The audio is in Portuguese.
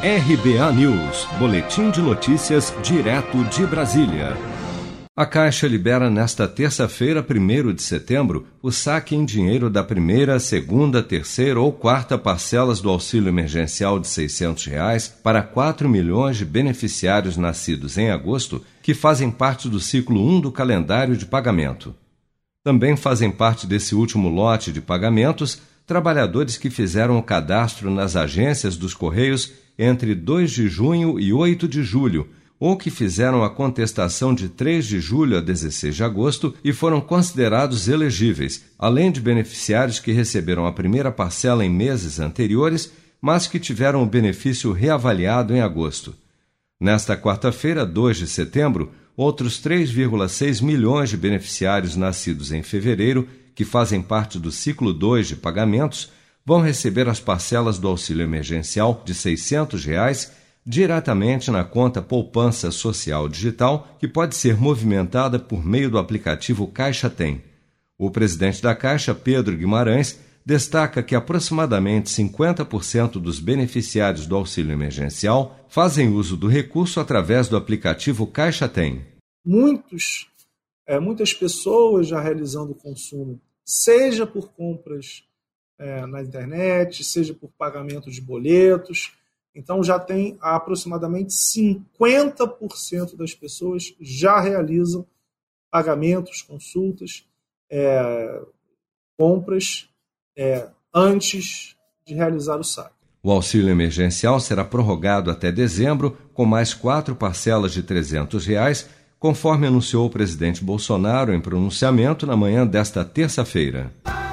RBA News, Boletim de Notícias, direto de Brasília. A Caixa libera nesta terça-feira, 1 de setembro, o saque em dinheiro da primeira, segunda, terceira ou quarta parcelas do auxílio emergencial de 600 reais para 4 milhões de beneficiários nascidos em agosto que fazem parte do ciclo 1 do calendário de pagamento. Também fazem parte desse último lote de pagamentos trabalhadores que fizeram o cadastro nas agências dos Correios entre 2 de junho e 8 de julho ou que fizeram a contestação de 3 de julho a 16 de agosto e foram considerados elegíveis, além de beneficiários que receberam a primeira parcela em meses anteriores, mas que tiveram o benefício reavaliado em agosto. Nesta quarta-feira, 2 de setembro, outros 3,6 milhões de beneficiários nascidos em fevereiro, que fazem parte do ciclo 2 de pagamentos, vão receber as parcelas do auxílio emergencial de 600 reais diretamente na conta Poupança Social Digital, que pode ser movimentada por meio do aplicativo Caixa Tem. O presidente da Caixa, Pedro Guimarães, destaca que aproximadamente 50% dos beneficiários do auxílio emergencial fazem uso do recurso através do aplicativo Caixa Tem. Muitos, é, muitas pessoas já realizando consumo, seja por compras é, na internet, seja por pagamento de boletos, então já tem aproximadamente 50% das pessoas já realizam pagamentos, consultas, é, compras é, antes de realizar o saque. O auxílio emergencial será prorrogado até dezembro, com mais quatro parcelas de 300 reais, conforme anunciou o presidente Bolsonaro em pronunciamento na manhã desta terça-feira.